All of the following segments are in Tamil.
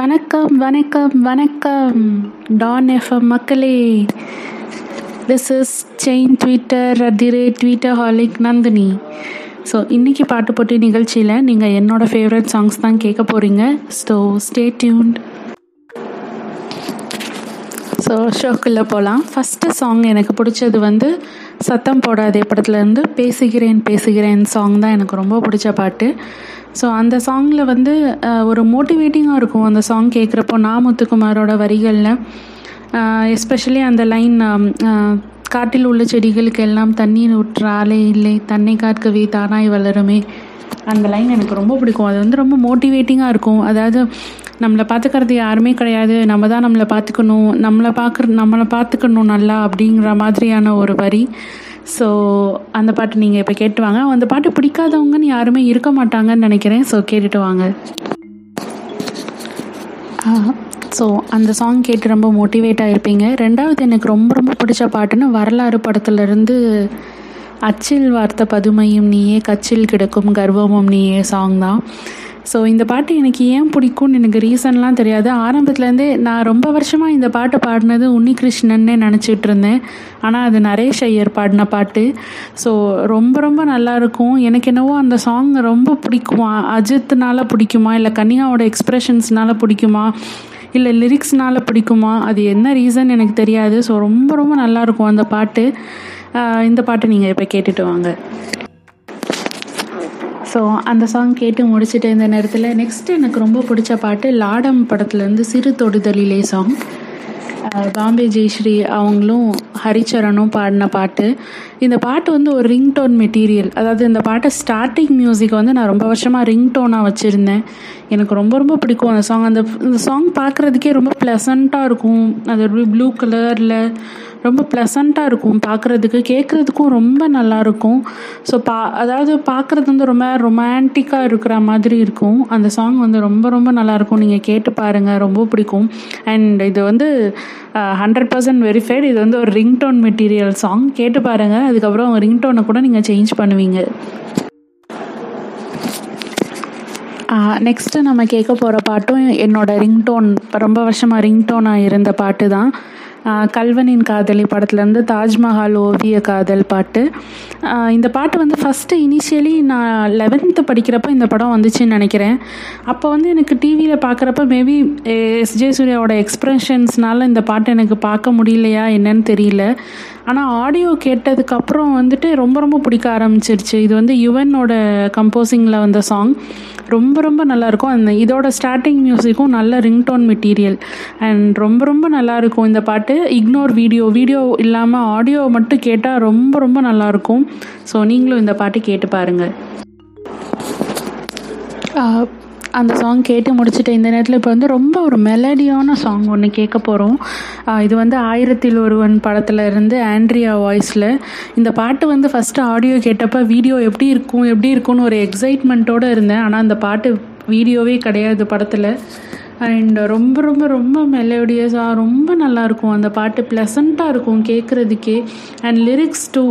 வணக்கம் வணக்கம் வணக்கம். டான் எஃப்எம் மக்களே this is chain Twitter at the rate twitterholic Nandini so இன்றைக்கி பாட்டு போட்டி நிகழ்ச்சியில் நீங்கள் என்னோடய ஃபேவரட் சாங்ஸ் தான் கேட்க போகிறீங்க ஸோ ஸ்டே டியூன்ட் ஸோ ஷோக்குள்ளே போகலாம் ஃபஸ்ட்டு சாங் எனக்கு பிடிச்சது வந்து சத்தம் போடாதே படத்துலேருந்து பேசுகிறேன் பேசுகிறேன் சாங் தான் எனக்கு ரொம்ப பிடிச்ச பாட்டு. ஸோ அந்த சாங்கில் வந்து ஒரு மோட்டிவேட்டிங்காக இருக்கும் அந்த சாங் கேட்குறப்போ நாமுத்துக்குமாரோட வரிகளில். எஸ்பெஷலி அந்த லைன் காட்டில் உள்ள செடிகளுக்கு எல்லாம் தண்ணீர் ஊற்ற ஆளே இல்லை. தன்னை காக்கவே தானாய் வளருமே. அந்த லைன் எனக்கு ரொம்ப பிடிக்கும். அது வந்து ரொம்ப மோட்டிவேட்டிங்காக இருக்கும். அதாவது நம்மளை பார்த்துக்கிறது யாருமே கிடையாது. நம்ம தான் நம்மளை பார்த்துக்கணும். நம்மளை பார்க்குற நம்மளை பார்த்துக்கணும் நல்லா அப்படிங்கிற மாதிரியான ஒரு வரி. ஸோ அந்த பாட்டு நீங்கள் இப்போ கேட்டு வாங்க. அந்த பாட்டு பிடிக்காதவங்கன்னு யாருமே இருக்க மாட்டாங்கன்னு நினைக்கிறேன். ஸோ கேட்டுட்டு வாங்க. ஸோ அந்த சாங் கேட்டு ரொம்ப மோட்டிவேட்டாக இருப்பீங்க ரெண்டாவது எனக்கு ரொம்ப ரொம்ப பிடிச்ச பாட்டுன்னு வரலாறு படத்துலேருந்து அச்சில் வார்த்த பதுமையும் நீயே கச்சில் கிடக்கும் கர்வமும் நீயே சாங் தான். ஸோ இந்த பாட்டு எனக்கு ஏன் பிடிக்கும்னு எனக்கு ரீசன்லாம் தெரியாது. ஆரம்பத்துலேருந்தே நான் ரொம்ப வருஷமாக இந்த பாட்டு பாடினது உன்னிகிருஷ்ணன்னே நினச்சிட்டு இருந்தேன் ஆனால் அது நரேஷ் ஐயர் பாடின பாட்டு. ஸோ ரொம்ப ரொம்ப நல்லா இருக்கும் எனக்கு என்னவோ அந்த சாங் ரொம்ப பிடிக்குமா? அஜித்னால பிடிக்குமா? இல்லை கன்னிகாவோட எக்ஸ்ப்ரெஷன்ஸ்னால பிடிக்குமா? இல்லை லிரிக்ஸ்னால பிடிக்குமா? அது என்ன ரீசன் எனக்கு தெரியாது. ஸோ ரொம்ப ரொம்ப நல்லா இருக்கும் அந்த பாட்டு. இந்த பாட்டு நீங்கள் இப்போ கேட்டுட்டு வாங்க. ஸோ அந்த சாங் கேட்டு முடிச்சுட்டு இந்த நேரத்தில் நெக்ஸ்ட் எனக்கு ரொம்ப பிடிச்ச பாட்டு லாடம் படத்துலேருந்து சிறு தொடுதலிலே சாங் பாம்பே ஜெயஸ்ரீ அவங்களும் ஹரிச்சரனும் பாடின பாட்டு. இந்த பாட்டு வந்து ஒரு ரிங்டோன் மெட்டீரியல். அதாவது இந்த பாட்டை ஸ்டார்டிங் மியூசிக் வந்து நான் ரொம்ப வருஷமாக ரிங்டோனாக வச்சுருந்தேன். எனக்கு ரொம்ப ரொம்ப பிடிக்கும் அந்த சாங் அந்த இந்த சாங் பார்க்குறதுக்கே ரொம்ப ப்ளசண்ட்டாக இருக்கும். அது ப்ளூ கலரில் ரொம்ப ப்ளசண்ட்டாக இருக்கும் பார்க்குறதுக்கு கேட்குறதுக்கும் ரொம்ப நல்லாயிருக்கும் ஸோ பா அதாவது பார்க்குறது வந்து ரொம்ப ரொமான்டிக்காக இருக்கிற மாதிரி இருக்கும். அந்த சாங் வந்து ரொம்ப ரொம்ப நல்லாயிருக்கும் நீங்கள் கேட்டு பாருங்கள் ரொம்ப பிடிக்கும். அண்ட் இது வந்து ஹண்ட்ரட் பர்சன்ட் வெரிஃபைடு இது வந்து ஒரு ரிங்டோன் மெட்டீரியல் சாங் கேட்டு பாருங்கள் அதுக்கப்புறம் ரிங்டோனை கூட நீங்கள் சேஞ்ச் பண்ணுவீங்க. நெக்ஸ்ட்டு நம்ம கேட்க போகிற பாட்டும் என்னோட ரிங்டோன் ரொம்ப வருஷமாக ரிங்டோனாக இருந்த பாட்டு தான். கல்வனின் காதலி படத்துலேருந்து தாஜ்மஹால் ஓவிய காதல் பாட்டு. இந்த பாட்டு வந்து ஃபஸ்ட்டு இனிஷியலி நான் லெவன்த்து படிக்கிறப்ப இந்த படம் வந்துச்சுன்னு நினைக்கிறேன். அப்போ வந்து எனக்கு டிவியில் பார்க்குறப்ப மேபி எஸ். ஜே சூர்யாவோட எக்ஸ்ப்ரெஷன்ஸ்னால இந்த பாட்டு எனக்கு பார்க்க முடியலையா என்னன்னு தெரியல. ஆனால் ஆடியோ கேட்டதுக்கப்புறம் வந்துட்டு ரொம்ப ரொம்ப பிடிக்க ஆரம்பிச்சிருச்சு. இது வந்து யுவனோட கம்போசிங்கில் வந்த சாங் ரொம்ப ரொம்ப நல்லாயிருக்கும் அந்த இதோட ஸ்டார்டிங் மியூசிக்கும் நல்ல ரிங்டோன் மெட்டீரியல் அண்ட் ரொம்ப ரொம்ப நல்லாயிருக்கும் இந்த பாட்டு. இக்னோர் வீடியோ வீடியோ இல்லாமல் ஆடியோ மட்டும் கேட்டால் ரொம்ப ரொம்ப நல்லாயிருக்கும் ஸோ நீங்களும் இந்த பாட்டு கேட்டு பாருங்கள் அந்த சாங் கேட்டு முடிச்சுட்டு இந்த நேரத்தில் இப்போ வந்து ரொம்ப ஒரு மெலடியான சாங் ஒன்று கேட்க போகிறோம் இது வந்து ஆயிரத்தில் ஒருவன் படத்தில் இருந்து ஆண்ட்ரியா வாய்ஸில். இந்த பாட்டு வந்து ஃபஸ்ட்டு ஆடியோ கேட்டப்போ வீடியோ எப்படி இருக்கும் எப்படி இருக்கும்னு ஒரு எக்ஸைட்மெண்ட்டோடு இருந்தேன். ஆனால் அந்த பாட்டு வீடியோவே கிடையாது படத்தில். அண்ட் ரொம்ப ரொம்ப ரொம்ப மெலோடியஸாக ரொம்ப நல்லாயிருக்கும் அந்த பாட்டு ப்ளசண்ட்டாக இருக்கும் கேட்குறதுக்கே அண்ட் லிரிக்ஸ் டூ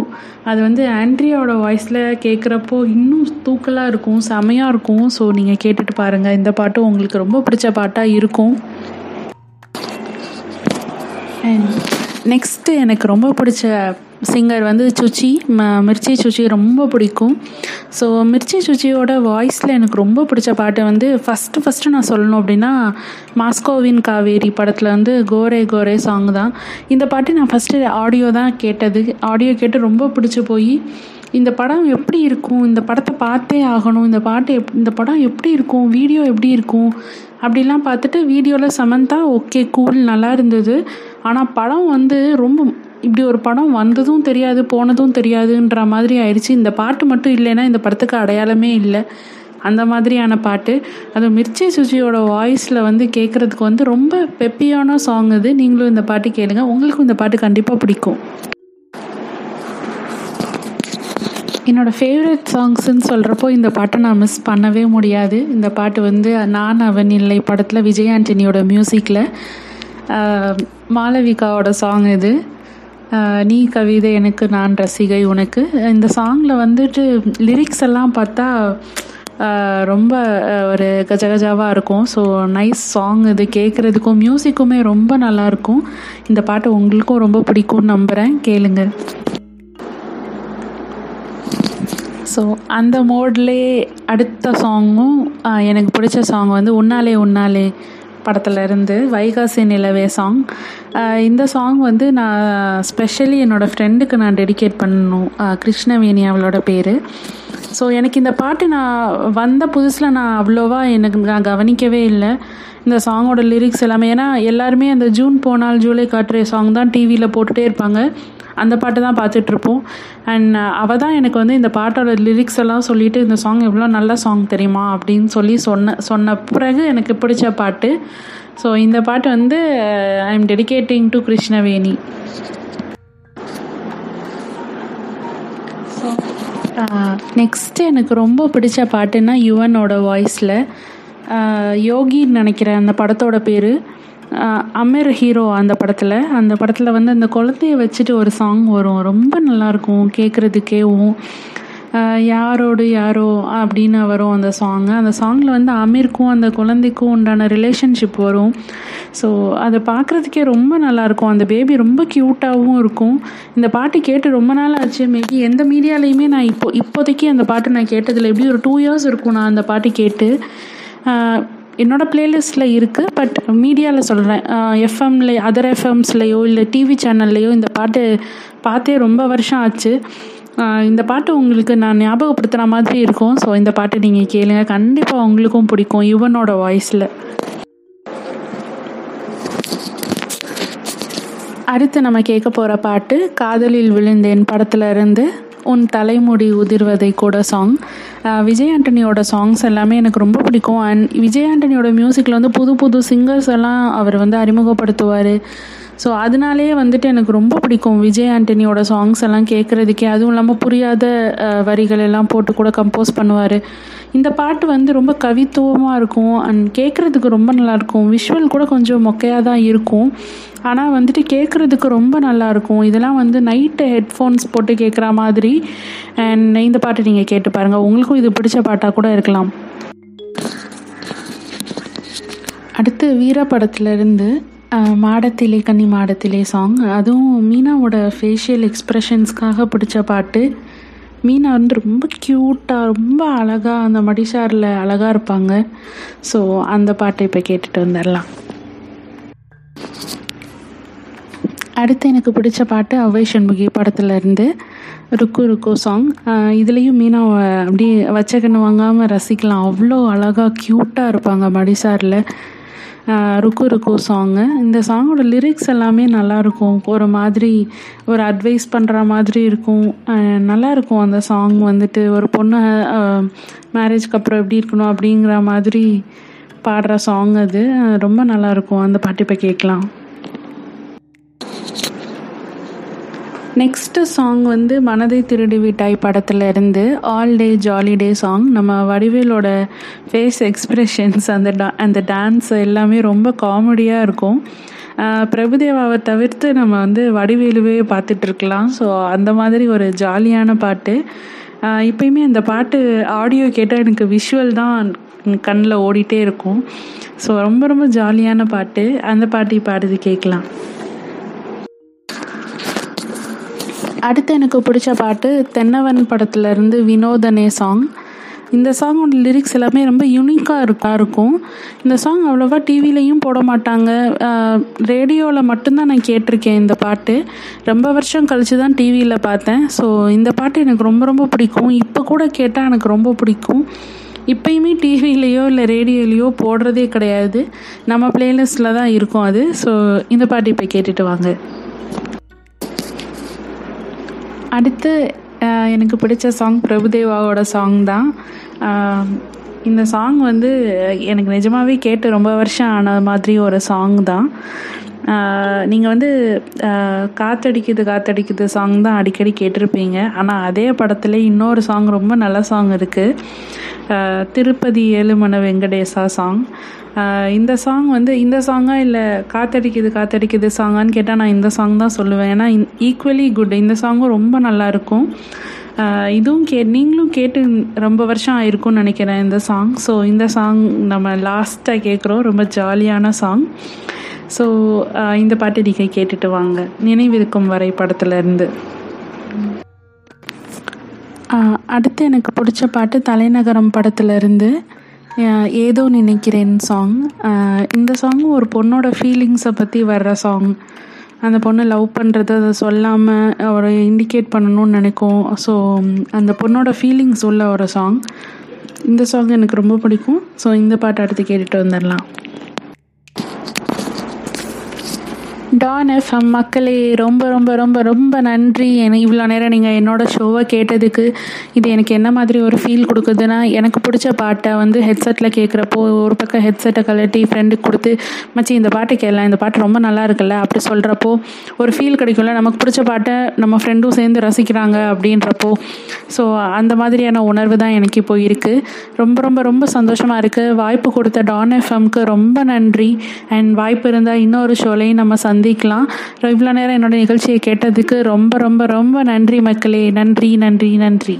அது வந்து ஆண்ட்ரியாவோட வாய்ஸில் கேட்குறப்போ இன்னும் தூக்கலாக இருக்கும் செமையாக இருக்கும். ஸோ நீங்கள் கேட்டுட்டு பாருங்கள் இந்த பாட்டும் உங்களுக்கு ரொம்ப பிடிச்ச பாட்டாக இருக்கும். அண்ட் நெக்ஸ்ட்டு எனக்கு ரொம்ப பிடிச்ச சிங்கர் வந்து சுச்சி ம மிர்ச்சி சுச்சி ரொம்ப பிடிக்கும். ஸோ மிர்ச்சி சுச்சியோட வாய்ஸில் எனக்கு ரொம்ப பிடிச்ச பாட்டு வந்து ஃபஸ்ட்டு ஃபஸ்ட்டு நான் சொல்லணும் அப்படின்னா மாஸ்கோவின் காவேரி படத்தில் வந்து கோரே கோரே சாங் தான். இந்த பாட்டு நான் ஃபஸ்ட்டு ஆடியோ தான் கேட்டது. ஆடியோ கேட்டு ரொம்ப பிடிச்சி போய் இந்த படம் எப்படி இருக்கும்? இந்த படத்தை பார்த்தே ஆகணும். இந்த பாட்டு எப் இந்த படம் எப்படி இருக்கும்? வீடியோ எப்படி இருக்கும்? அப்படிலாம் பார்த்துட்டு வீடியோவில் சமந்தா ஓகே கூல் நல்லா இருந்தது. ஆனால் படம் வந்து ரொம்ப இப்படி ஒரு படம் வந்ததும் தெரியாது போனதும் தெரியாதுன்ற மாதிரி ஆயிடுச்சு. இந்த பாட்டு மட்டும் இல்லைன்னா இந்த படத்துக்கு அடையாளமே இல்லை. அந்த மாதிரியான பாட்டு. அது மிர்ச்சி சுஜியோட வாய்ஸில் வந்து கேட்குறதுக்கு வந்து ரொம்ப பெப்பியான சாங் இது நீங்களும் இந்த பாட்டு கேளுங்க. உங்களுக்கும் இந்த பாட்டு கண்டிப்பாக பிடிக்கும். என்னோடய ஃபேவரட் சாங்ஸ்ன்னு சொல்கிறப்போ இந்த பாட்டை நான் மிஸ் பண்ணவே முடியாது. இந்த பாட்டு வந்து நான் அவன் இல்லை படத்தில் விஜய் ஆண்டனியோட மியூசிக்கில் மாளவிகாவோட சாங் இது. நீ கவிதை எனக்கு நான் ரசிகை உனக்கு. இந்த சாங்கில் வந்துட்டு லிரிக்ஸ் எல்லாம் பார்த்தா ரொம்ப ஒரு கஜகஜாவாக இருக்கும். ஸோ நைஸ் சாங் இது. கேட்குறதுக்கும் மியூசிக்குமே ரொம்ப நல்லாயிருக்கும் இந்த பாட்டு உங்களுக்கும் ரொம்ப பிடிக்கும்னு நம்புகிறேன் கேளுங்க. ஸோ அந்த மோட்லேயே அடுத்த சாங்கும் எனக்கு பிடிச்ச சாங் வந்து உன்னாலே உன்னாலே. படத்தில் இருந்து வைகாசி நிலவே சாங் இந்த சாங் வந்து நான் ஸ்பெஷலி என்னோடய ஃப்ரெண்டுக்கு நான் டெடிகேட் பண்ணணும். கிருஷ்ணவேணி அவளோட பேர். ஸோ எனக்கு இந்த பாட்டு நான் வந்த புதுசில் நான் அவ்வளோவா எனக்கு நான் கவனிக்கவே இல்லை. இந்த சாங்கோட லிரிக்ஸ் எல்லாமே ஏன்னா எல்லாருமே அந்த ஜூன் போனால் ஜூலை காட்டுற சாங் தான் டிவியில் போட்டுகிட்டே இருப்பாங்க. அந்த பாட்டு தான் பார்த்துட்ருப்போம். அண்ட் uh, அவள் தான் எனக்கு வந்து இந்த பாட்டோட லிரிக்ஸ் எல்லாம் சொல்லிவிட்டு இந்த சாங் எவ்வளோ நல்ல சாங் தெரியுமா அப்படின்னு சொல்லி சொன்ன சொன்ன பிறகு எனக்கு பிடிச்ச பாட்டு. ஸோ இந்த பாட்டு வந்து I am dedicating to Krishnaveni so next எனக்கு ரொம்ப பிடிச்ச பாட்டுன்னா யுவனோட வாய்ஸில் uh, யோகின்னு நினைக்கிறேன் அந்த படத்தோட பேர் அமீர் ஹீரோ அந்த படத்தில். அந்த படத்தில் வந்து அந்த குழந்தைய வச்சுட்டு ஒரு சாங் வரும். ரொம்ப நல்லாயிருக்கும். கேட்குறதுக்கேவும் யாரோடு யாரோ அப்படின்னு வரும் அந்த சாங்கு அந்த சாங்கில் வந்து அமீருக்கும் அந்த குழந்தைக்கும் உண்டான ரிலேஷன்ஷிப் வரும். ஸோ அதை பார்க்குறதுக்கே ரொம்ப நல்லாயிருக்கும். அந்த பேபி ரொம்ப க்யூட்டாகவும் இருக்கும். இந்த பாட்டு கேட்டு ரொம்ப நாள் ஆச்சு. மேபி எந்த மீடியாலையுமே நான் இப்போ இப்போதைக்கு அந்த பாட்டு நான் கேட்டதில் எப்படி ஒரு டூ இயர்ஸ் இருக்கும் நான் அந்த பாட்டு கேட்டு. என்னோடய ப்ளேலிஸ்ட்டில் இருக்குது பட் மீடியாவில் சொல்கிறேன் எஃப்எம்ல அதர் எஃப்எம்ஸ்லேயோ இல்லை டிவி சேனல்லையோ இந்த பாட்டு பார்த்தே ரொம்ப வருஷம் ஆச்சு. இந்த பாட்டு உங்களுக்கு நான் ஞாபகப்படுத்துகிற மாதிரி இருக்கும். ஸோ இந்த பாட்டு நீங்கள் கேளுங்க. கண்டிப்பாக உங்களுக்கும் பிடிக்கும் யுவனோட வாய்ஸில் அடுத்து நம்ம கேட்க போகிற பாட்டு காதலில் விழுந்தேன் படத்தில் இருந்து. உன் தலைமுடி உதிர்வதை கூட சாங் விஜய் ஆண்டனியோட சாங்ஸ் எல்லாமே எனக்கு ரொம்ப பிடிக்கும். அண்ட் விஜய் ஆண்டனியோட மியூசிக்கில் வந்து புது புது சிங்கர்ஸ் எல்லாம் அவர் வந்து அறிமுகப்படுத்துவார். ஸோ அதனாலேயே வந்துட்டு எனக்கு ரொம்ப பிடிக்கும் விஜய் ஆண்டனியோட சாங்ஸ் எல்லாம் கேட்குறதுக்கே அதுவும் இல்லாமல் புரியாத வரிகள் எல்லாம் போட்டு கூட கம்போஸ் பண்ணுவார். இந்த பாட்டு வந்து ரொம்ப கவித்துவமாக இருக்கும். அண்ட் கேட்குறதுக்கு ரொம்ப நல்லாயிருக்கும் விஷுவல் கூட கொஞ்சம் மொக்கையாக தான் இருக்கும். ஆனால் வந்துட்டு கேட்குறதுக்கு ரொம்ப நல்லாயிருக்கும் இதெல்லாம் வந்து நைட்டு ஹெட்ஃபோன்ஸ் போட்டு கேட்குற மாதிரி. அண்ட் இந்த பாட்டு நீங்கள் கேட்டு பாருங்கள் உங்களுக்கும் இது பிடிச்ச பாட்டாக கூட இருக்கலாம். அடுத்து வீர படத்துலேருந்து மாடத்திலே கன்னி மாடத்திலே சாங் அதுவும் மீனாவோட ஃபேஷியல் எக்ஸ்ப்ரெஷன்ஸ்க்காக பிடிச்ச பாட்டு. மீனா வந்து ரொம்ப க்யூட்டாக ரொம்ப அழகாக அந்த மடிசாரில் அழகாக இருப்பாங்க. ஸோ அந்த பாட்டை இப்போ கேட்டுட்டு வந்துடலாம். அடுத்து எனக்கு பிடிச்ச பாட்டு அவ்வை சண்முகி படத்துலேருந்து ருக்கு ருக்கு சாங் இதுலேயும் மீனாவை அப்படியே வச்ச கண்ணு வாங்காமல் ரசிக்கலாம். அவ்வளோ அழகாக க்யூட்டாக இருப்பாங்க மடிசாரில். ருக்கு ருக்கு சாங்கு இந்த சாங்கோட லிரிக்ஸ் எல்லாமே நல்லாயிருக்கும் ஒரு மாதிரி ஒரு அட்வைஸ் பண்ணுற மாதிரி இருக்கும். நல்லாயிருக்கும் அந்த சாங் வந்துட்டு. ஒரு பொண்ணு மேரேஜ்க்கு அப்புறம் எப்படி இருக்கணும் அப்படிங்கிற மாதிரி பாடுற சாங் அது. ரொம்ப நல்லாயிருக்கும் அந்த பாட்டு இப்போ கேட்கலாம். நெக்ஸ்ட்டு சாங் வந்து மனதை திருடி விட்டாய் படத்தில் இருந்து all day jolly day song நம்ம வடிவேலோட ஃபேஸ் எக்ஸ்ப்ரெஷன்ஸ் அந்த டா அந்த டான்ஸ் எல்லாமே ரொம்ப காமெடியாக இருக்கும். பிரபுதேவாவை தவிர்த்து நம்ம வந்து வடிவேலுவே பார்த்துட்ருக்கலாம் ஸோ அந்த மாதிரி ஒரு ஜாலியான பாட்டு. இப்போயுமே அந்த பாட்டு ஆடியோ கேட்டால் எனக்கு விஷுவல் தான் கண்ணில் ஓடிட்டே இருக்கும். ஸோ ரொம்ப ரொம்ப ஜாலியான பாட்டு. அந்த பாட்டு பாடுது கேட்கலாம். அடுத்து எனக்கு பிடிச்ச பாட்டு தென்னவன் படத்துலேருந்து வினோதனே சாங் இந்த சாங்கோட லிரிக்ஸ் எல்லாமே ரொம்ப யூனிக்காக இருக்கா இருக்கும். இந்த சாங் அவ்வளோவா டிவிலையும் போட மாட்டாங்க. ரேடியோவில் மட்டும்தான் நான் கேட்டிருக்கேன் இந்த பாட்டு. ரொம்ப வருஷம் கழித்து தான் டிவியில் பார்த்தேன். ஸோ இந்த பாட்டு எனக்கு ரொம்ப ரொம்ப பிடிக்கும். இப்போ கூட கேட்டால் எனக்கு ரொம்ப பிடிக்கும். இப்போயுமே டிவிலேயோ இல்லை ரேடியோலேயோ போடுறதே கிடையாது. நம்ம பிளேலிஸ்ட்டில் தான் இருக்கும் அது. ஸோ இந்த பாட்டு இப்போ கேட்டுட்டு வாங்க. அடுத்து எனக்கு பிடிச்ச சாங் பிரபுதேவாவோட சாங் தான். இந்த சாங் வந்து எனக்கு நிஜமாகவே கேட்டு ரொம்ப வருஷம் ஆன மாதிரி ஒரு சாங் தான். நீங்கள் வந்து காத்தடிக்குது காத்தடிக்குது சாங் தான் அடிக்கடி கேட்டிருப்பீங்க. ஆனால் அதே படத்தில் இன்னொரு சாங் ரொம்ப நல்ல சாங் இருக்குது திருப்பதி ஏழுமன வெங்கடேசா சாங் இந்த சாங் வந்து இந்த சாங்காக இல்லை காத்தடிக்குது காத்தடிக்குது சாங்கான்னு கேட்டால் நான் இந்த சாங் தான் சொல்லுவேன். ஏன்னா ஈக்குவலி குட் இந்த சாங்கும் ரொம்ப நல்லாயிருக்கும் இதுவும் கே நீங்களும் கேட்டு ரொம்ப வருஷம் ஆயிருக்கும்னு நினைக்கிறேன் இந்த சாங் ஸோ இந்த சாங் நம்ம லாஸ்ட்டாக கேட்குறோம் ரொம்ப ஜாலியான சாங் ஸோ இந்த பாட்டு நீங்கள் கேட்டுட்டு வாங்க. நினைவிருக்கும் வரை படத்துலேருந்து அடுத்து எனக்கு பிடிச்ச பாட்டு தலைநகரம் படத்துலேருந்து ஏதோ நினைக்கிறேன் சாங் uh, இந்த சாங் ஒரு பொண்ணோட ஃபீலிங்ஸை பற்றி வர்ற சாங் அந்த பொண்ணு லவ் பண்ணுறது அதை சொல்லாமல் அவரை இண்டிகேட் பண்ணணும்னு நினைக்கும். ஸோ um, அந்த பொண்ணோட ஃபீலிங்ஸ் உள்ள ஒரு சாங் இந்த சாங் எனக்கு ரொம்ப பிடிக்கும். ஸோ இந்த பாட்டு அடுத்து கேட்டுட்டு வந்துடலாம். டான் எஃப்எம் மக்களே ரொம்ப ரொம்ப ரொம்ப ரொம்ப நன்றி. எனக்கு இவ்வளோ நேரம் நீங்கள் என்னோடய ஷோவை கேட்டதுக்கு இது எனக்கு என்ன மாதிரி ஒரு ஃபீல் கொடுக்குதுன்னா எனக்கு பிடிச்ச பாட்டை வந்து ஹெட்செட்டில் கேட்குறப்போ ஒரு பக்கம் ஹெட்செட்டை கழட்டி ஃப்ரெண்டுக்கு கொடுத்து மச்சி இந்த பாட்டு கேட்கலாம் இந்த பாட்டு ரொம்ப நல்லா இருக்குல்ல அப்படி சொல்கிறப்போ ஒரு ஃபீல் கிடைக்கும்ல நமக்கு பிடிச்ச பாட்டை நம்ம ஃப்ரெண்டும் சேர்ந்து ரசிக்கிறாங்க அப்படின்றப்போ. ஸோ அந்த மாதிரியான உணர்வு தான் எனக்கு இப்போ இருக்குது ரொம்ப ரொம்ப ரொம்ப சந்தோஷமாக இருக்குது வாய்ப்பு கொடுத்த டான் எஃப்எம்க்கு ரொம்ப நன்றி. அண்ட் வாய்ப்பு இருந்தால் இன்னொரு ஷோலையும் நம்ம சந்தி சந்திக்கலாம். இவ்வளோ நேரம் என்னோட நிகழ்ச்சியை கேட்டதுக்கு ரொம்ப ரொம்ப ரொம்ப நன்றி மக்களே. நன்றி நன்றி நன்றி.